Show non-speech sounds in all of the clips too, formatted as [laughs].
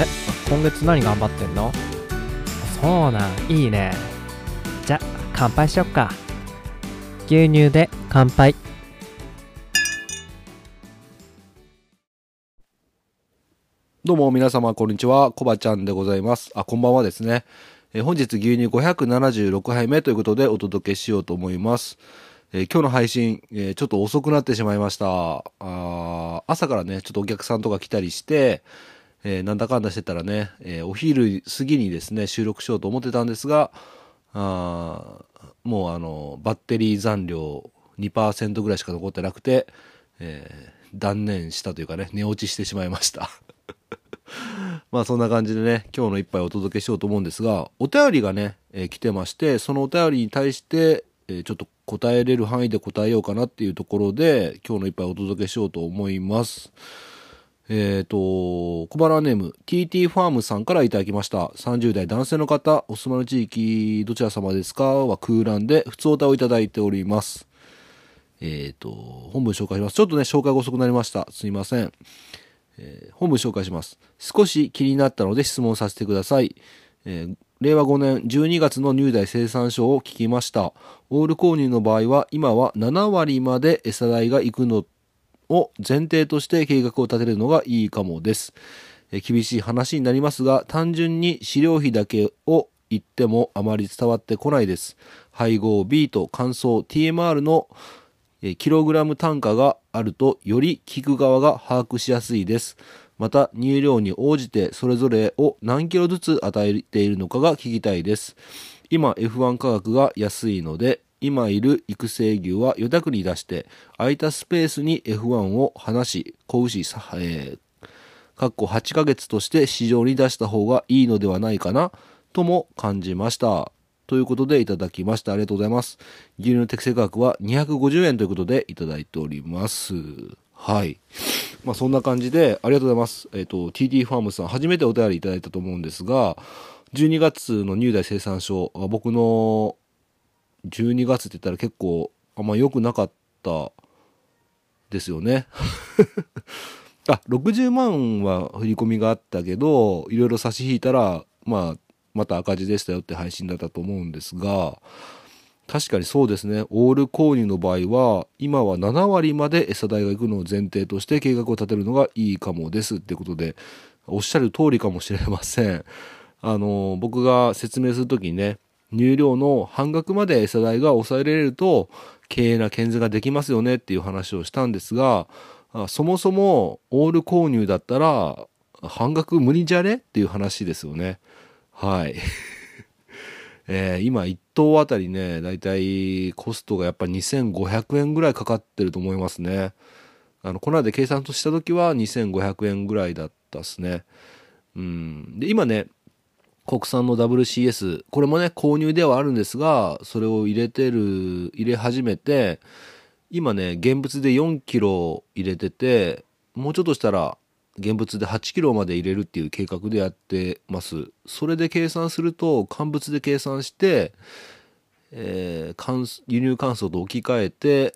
え今月何頑張ってんの？そうなんいいねじゃ乾杯しよっか牛乳で乾杯どうも皆様こんにちは、コバちゃんでございます。あ、こんばんはですね。え本日牛乳576杯目ということでお届けしようと思います。え今日の配信、えーちょっと遅くなってしまいました。あ朝からね、ちょっとお客さんとか来たりして、えーなんだかんだしてたらね、えーお昼過ぎにですね、収録しようと思ってたんですが、あもうあの、バッテリー残量2%ぐらいしか残ってなくて、えー断念したというかね、寝落ちしてしまいました。[laughs] まあそんな感じでね、今日の一杯お届けしようと思うんですが、お便りがね、えー来てまして、そのお便りに対して、えーちょっと答えれる範囲で答えようかなっていうところで、今日の一杯お届けしようと思います。えっ、と、小腹ネーム、TT ファームさんからいただきました。30代男性の方、お住まいの地域、どちら様ですか？は空欄で、普通お歌をいただいております。えっ、と、本文紹介します。ちょっとね、紹介が遅くなりました。すいません。えー本文紹介します。少し気になったので質問させてください。えー令和5年12月の入代生産書を聞きました。オール購入の場合は今は7割まで餌代が行くのとを前提として計画を立てるのがいいかもです。え厳しい話になりますが、単純に飼料費だけを言ってもあまり伝わってこないです。配合 B と乾燥 TMR のえキログラム単価があるとより聞く側が把握しやすいです。また乳量に応じてそれぞれを何キロずつ与えているのかが聞きたいです。今 F1 価格が安いので今いる育成牛は予託に出して空いたスペースに F1 を離し子牛さ、えーかっこ8ヶ月として市場に出した方がいいのではないかなとも感じました。ということでいただきました。ありがとうございます。牛乳の適正価格は250円ということでいただいております。はい。まあそんな感じで、ありがとうございます。えっ、と、TT ファームさん、初めてお便りいただいたと思うんですが、12月の入代生産書、あ僕の12月って言ったら結構あんま良くなかったですよね。[laughs] あ、60万は振り込みがあったけど、いろいろ差し引いたら、まあ、また赤字でしたよって配信だったと思うんですが、確かにそうですね。オール購入の場合は、今は7割まで餌代が行くのを前提として計画を立てるのがいいかもですってことで、おっしゃる通りかもしれません。あの、僕が説明するときにね、乳量の半額まで餌代が抑えられると、経営な健全ができますよねっていう話をしたんですが、そもそもオール購入だったら、半額無理じゃねっていう話ですよね。はい。[laughs] えー今1頭あたりね、だいたいコストがやっぱ2500円ぐらいかかってると思いますね。あの、この間で計算とした時は2500円ぐらいだったっすね。うん。で、今ね、国産の WCS、これもね、購入ではあるんですが、それを入れてる、入れ始めて、今ね、現物で4キロ入れてて、もうちょっとしたら、現物で8キロまで入れるっていう計画でやってます。それで計算すると、乾物で計算して、えー乾輸入乾燥と置き換えて、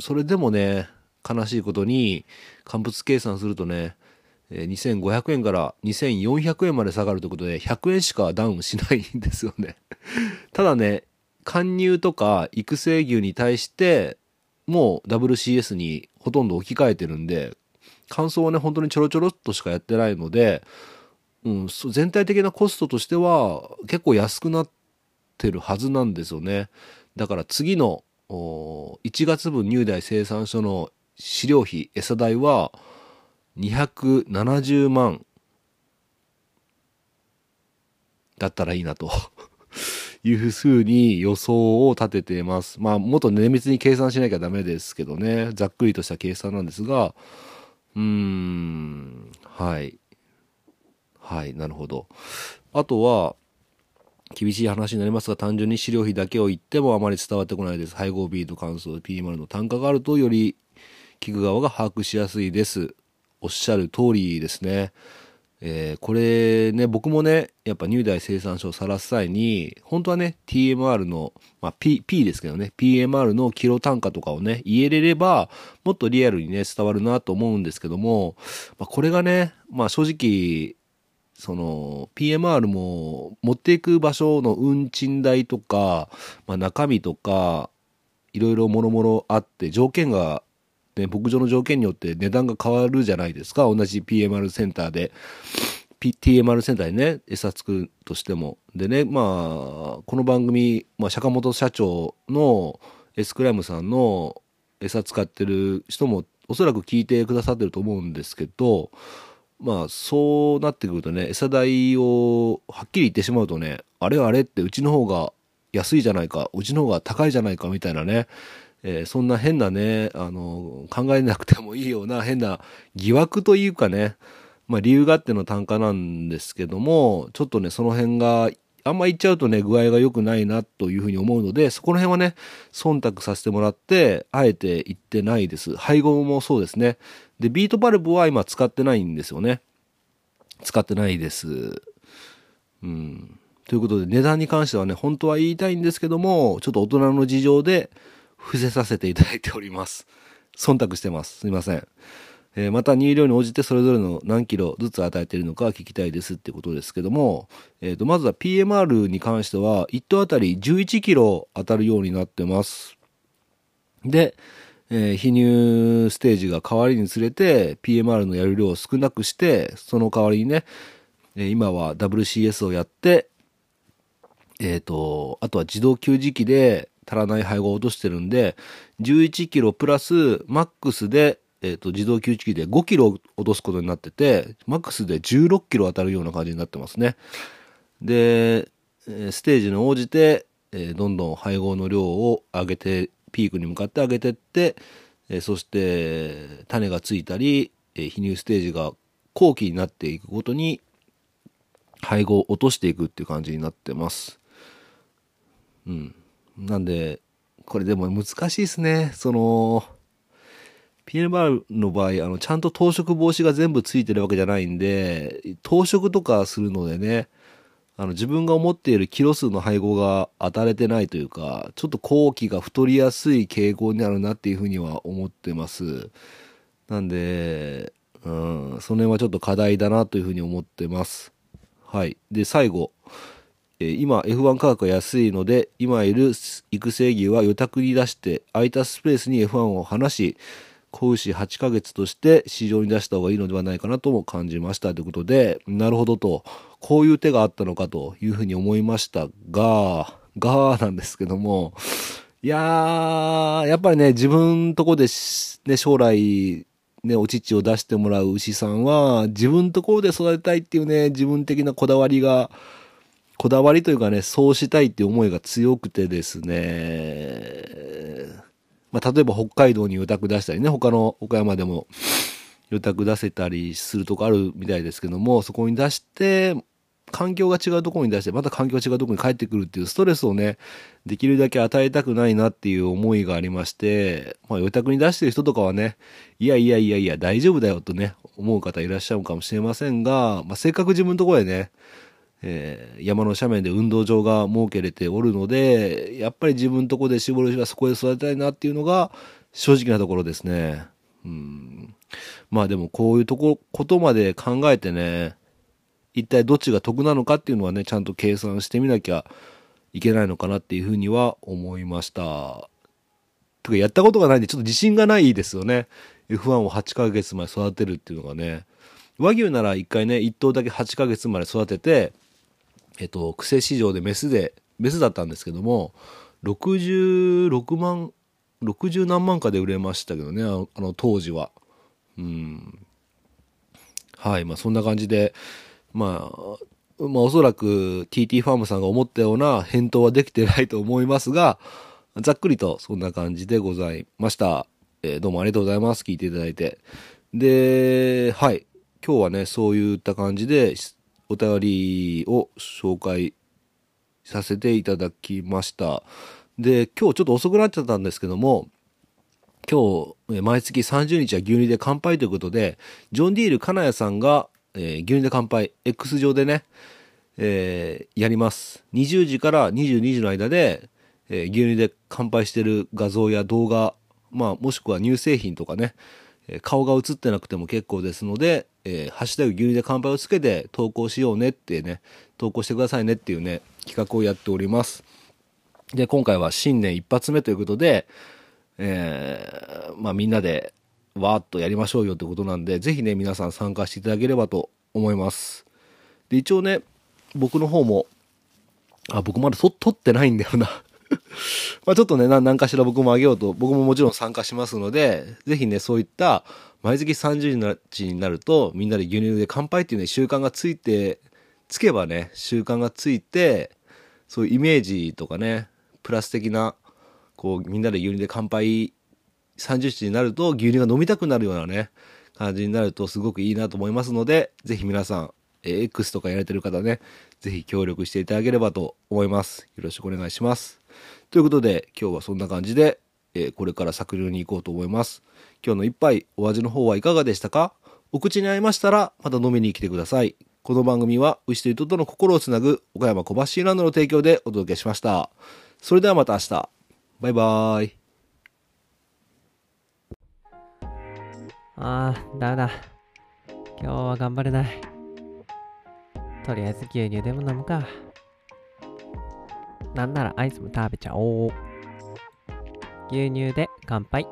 それでもね、悲しいことに、乾物計算するとね、2500円から2400円まで下がるということで、100円しかダウンしないんですよね。[laughs] ただね、貫入とか育成牛に対して、もう WCS にほとんど置き換えてるんで、乾燥はね、本当にちょろちょろっとしかやってないので、うん、そ全体的なコストとしては結構安くなってるはずなんですよね。だから次の1月分入代生産所の飼料費、餌代は270万だったらいいなと [laughs] いうふうに予想を立てています。まあ、もっと綿密に計算しなきゃダメですけどね。ざっくりとした計算なんですが、うーん、はい。はい、なるほど。あとは、厳しい話になりますが、単純に飼料費だけを言ってもあまり伝わってこないです。配合ビート乾燥 P0 の単価があるとより聞く側が把握しやすいです。おっしゃる通りですね。えーこれね、僕もね、やっぱ入代生産書を晒す際に、本当はね、TMR の、まあ、P、P ですけどね、PMR のキロ単価とかをね、言えれれば、もっとリアルにね、伝わるなと思うんですけども、まあ、これがね、まあ正直、その PMR も持っていく場所の運賃代とか、まあ、中身とかいろいろもろもろあって条件が、ね、牧場の条件によって値段が変わるじゃないですか。同じ PMR センターで。TMR センターにね餌作るとしても。でねまあこの番組、まあ、坂本社長のエスクライムさんの餌使ってる人もおそらく聞いてくださってると思うんですけどまあそうなってくるとね餌代をはっきり言ってしまうとねあれあれってうちの方が安いじゃないかうちの方が高いじゃないかみたいなね、えー、そんな変なねあの考えなくてもいいような変な疑惑というかねまあ理由があっての単価なんですけどもちょっとねその辺があんま言っちゃうとね、具合が良くないなというふうに思うので、そこら辺はね、忖度させてもらって、あえて言ってないです。配合もそうですね。で、ビートバルブは今使ってないんですよね。使ってないです。うん。ということで、値段に関してはね、本当は言いたいんですけども、ちょっと大人の事情で伏せさせていただいております。忖度してます。すいません。えー、また乳量に応じてそれぞれの何キロずつ与えているのか聞きたいですってことですけども、えー、とまずは PMR に関しては1頭あたり11キロ当たるようになってます。で、えー、肥乳ステージが変わりにつれて PMR のやる量を少なくしてその代わりにね、え今は WCS をやってえっ、とあとは自動給餌器で足らない配合を落としてるんで11キロプラスマックスでえっ、ー、と、自動吸気機で5キロ落とすことになってて、マックスで16キロ当たるような感じになってますね。で、ステージに応じて、えー、どんどん配合の量を上げて、ピークに向かって上げてって、えー、そして種がついたり、えー、肥乳ステージが後期になっていくごとに配合を落としていくっていう感じになってます。うん。なんで、これでも難しいですね。その、PNR の場合、あの、ちゃんと当食防止が全部ついてるわけじゃないんで、当食とかするのでね、あの、自分が思っているキロ数の配合が当たれてないというか、ちょっと後期が太りやすい傾向にあるなっていうふうには思ってます。なんで、うん、その辺はちょっと課題だなというふうに思ってます。はい。で、最後。今 F1 価格が安いので今いる育成牛は余卓に出して空いたスペースに F1 を離し子牛8ヶ月として市場に出した方がいいのではないかなとも感じました。ということで、なるほどと、こういう手があったのかというふうに思いましたが、がなんですけども、いやー、やっぱりね、自分とこで、ね、将来、ね、お乳を出してもらう牛さんは、自分ところで育てたいっていうね、自分的なこだわりが、こだわりというかね、そうしたいっていう思いが強くてですね、まあ、例えば北海道に予託出したりね、他の岡山でも予託出せたりするとこあるみたいですけども、そこに出して、環境が違うところに出して、また環境が違うところに帰ってくるっていうストレスをね、できるだけ与えたくないなっていう思いがありまして、まあ、予託に出してる人とかはね、いやいやいやいや、大丈夫だよとね、思う方いらっしゃるかもしれませんが、まあ、せっかく自分のところでね、えー、山の斜面で運動場が設けれておるので、やっぱり自分のとこで絞るはそこで育てたいなっていうのが正直なところですね。うん。まあでもこういうとこ、ことまで考えてね、一体どっちが得なのかっていうのはね、ちゃんと計算してみなきゃいけないのかなっていうふうには思いました。とかやったことがないんでちょっと自信がないですよね。F1 を8ヶ月まで育てるっていうのがね。和牛なら一回ね、一頭だけ8ヶ月まで育てて、えっと、癖市場でメスで、メスだったんですけども、66万、60何万かで売れましたけどね、あのあの当時は。うん。はい、まあそんな感じで、まあ、まあおそらく TT ファームさんが思ったような返答はできてないと思いますが、ざっくりとそんな感じでございました。えー、どうもありがとうございます。聞いていただいて。で、はい。今日はね、そういった感じで、お便りを紹介させていただきました。で、今日ちょっと遅くなっちゃったんですけども、今日、毎月30日は牛乳で乾杯ということで、ジョン・ディール金谷さんが、えー、牛乳で乾杯、X 上でね、えー、やります。20時から22時の間で、えー、牛乳で乾杯してる画像や動画、まあ、もしくは乳製品とかね、え顔が映ってなくても結構ですので、えーハッシュタグ牛乳で乾杯をつけて投稿しようねってね、投稿してくださいねっていうね、企画をやっております。で、今回は新年一発目ということで、えーまあみんなでわーっとやりましょうよってことなんで、ぜひね、皆さん参加していただければと思います。で、一応ね、僕の方も、あ、僕まだ撮ってないんだよな。[laughs] まあちょっとね、何かしら僕もあげようと、僕ももちろん参加しますので、ぜひね、そういった、毎月30日になると、みんなで牛乳で乾杯っていうね、習慣がついて、つけばね、習慣がついて、そういうイメージとかね、プラス的な、こう、みんなで牛乳で乾杯、30日になると牛乳が飲みたくなるようなね、感じになるとすごくいいなと思いますので、ぜひ皆さん、X とかやれてる方ね、ぜひ協力していただければと思います。よろしくお願いします。ということで、今日はそんな感じで、えーこれから作業に行こうと思います。今日の一杯、お味の方はいかがでしたか？お口に合いましたら、また飲みに来てください。この番組は、牛と人との心をつなぐ、岡山小橋ランドの提供でお届けしました。それではまた明日。バイバーイ。あー、ダメだ。今日は頑張れない。とりあえず牛乳でも飲むか。なんならアイスも食べちゃおう。牛乳で乾杯。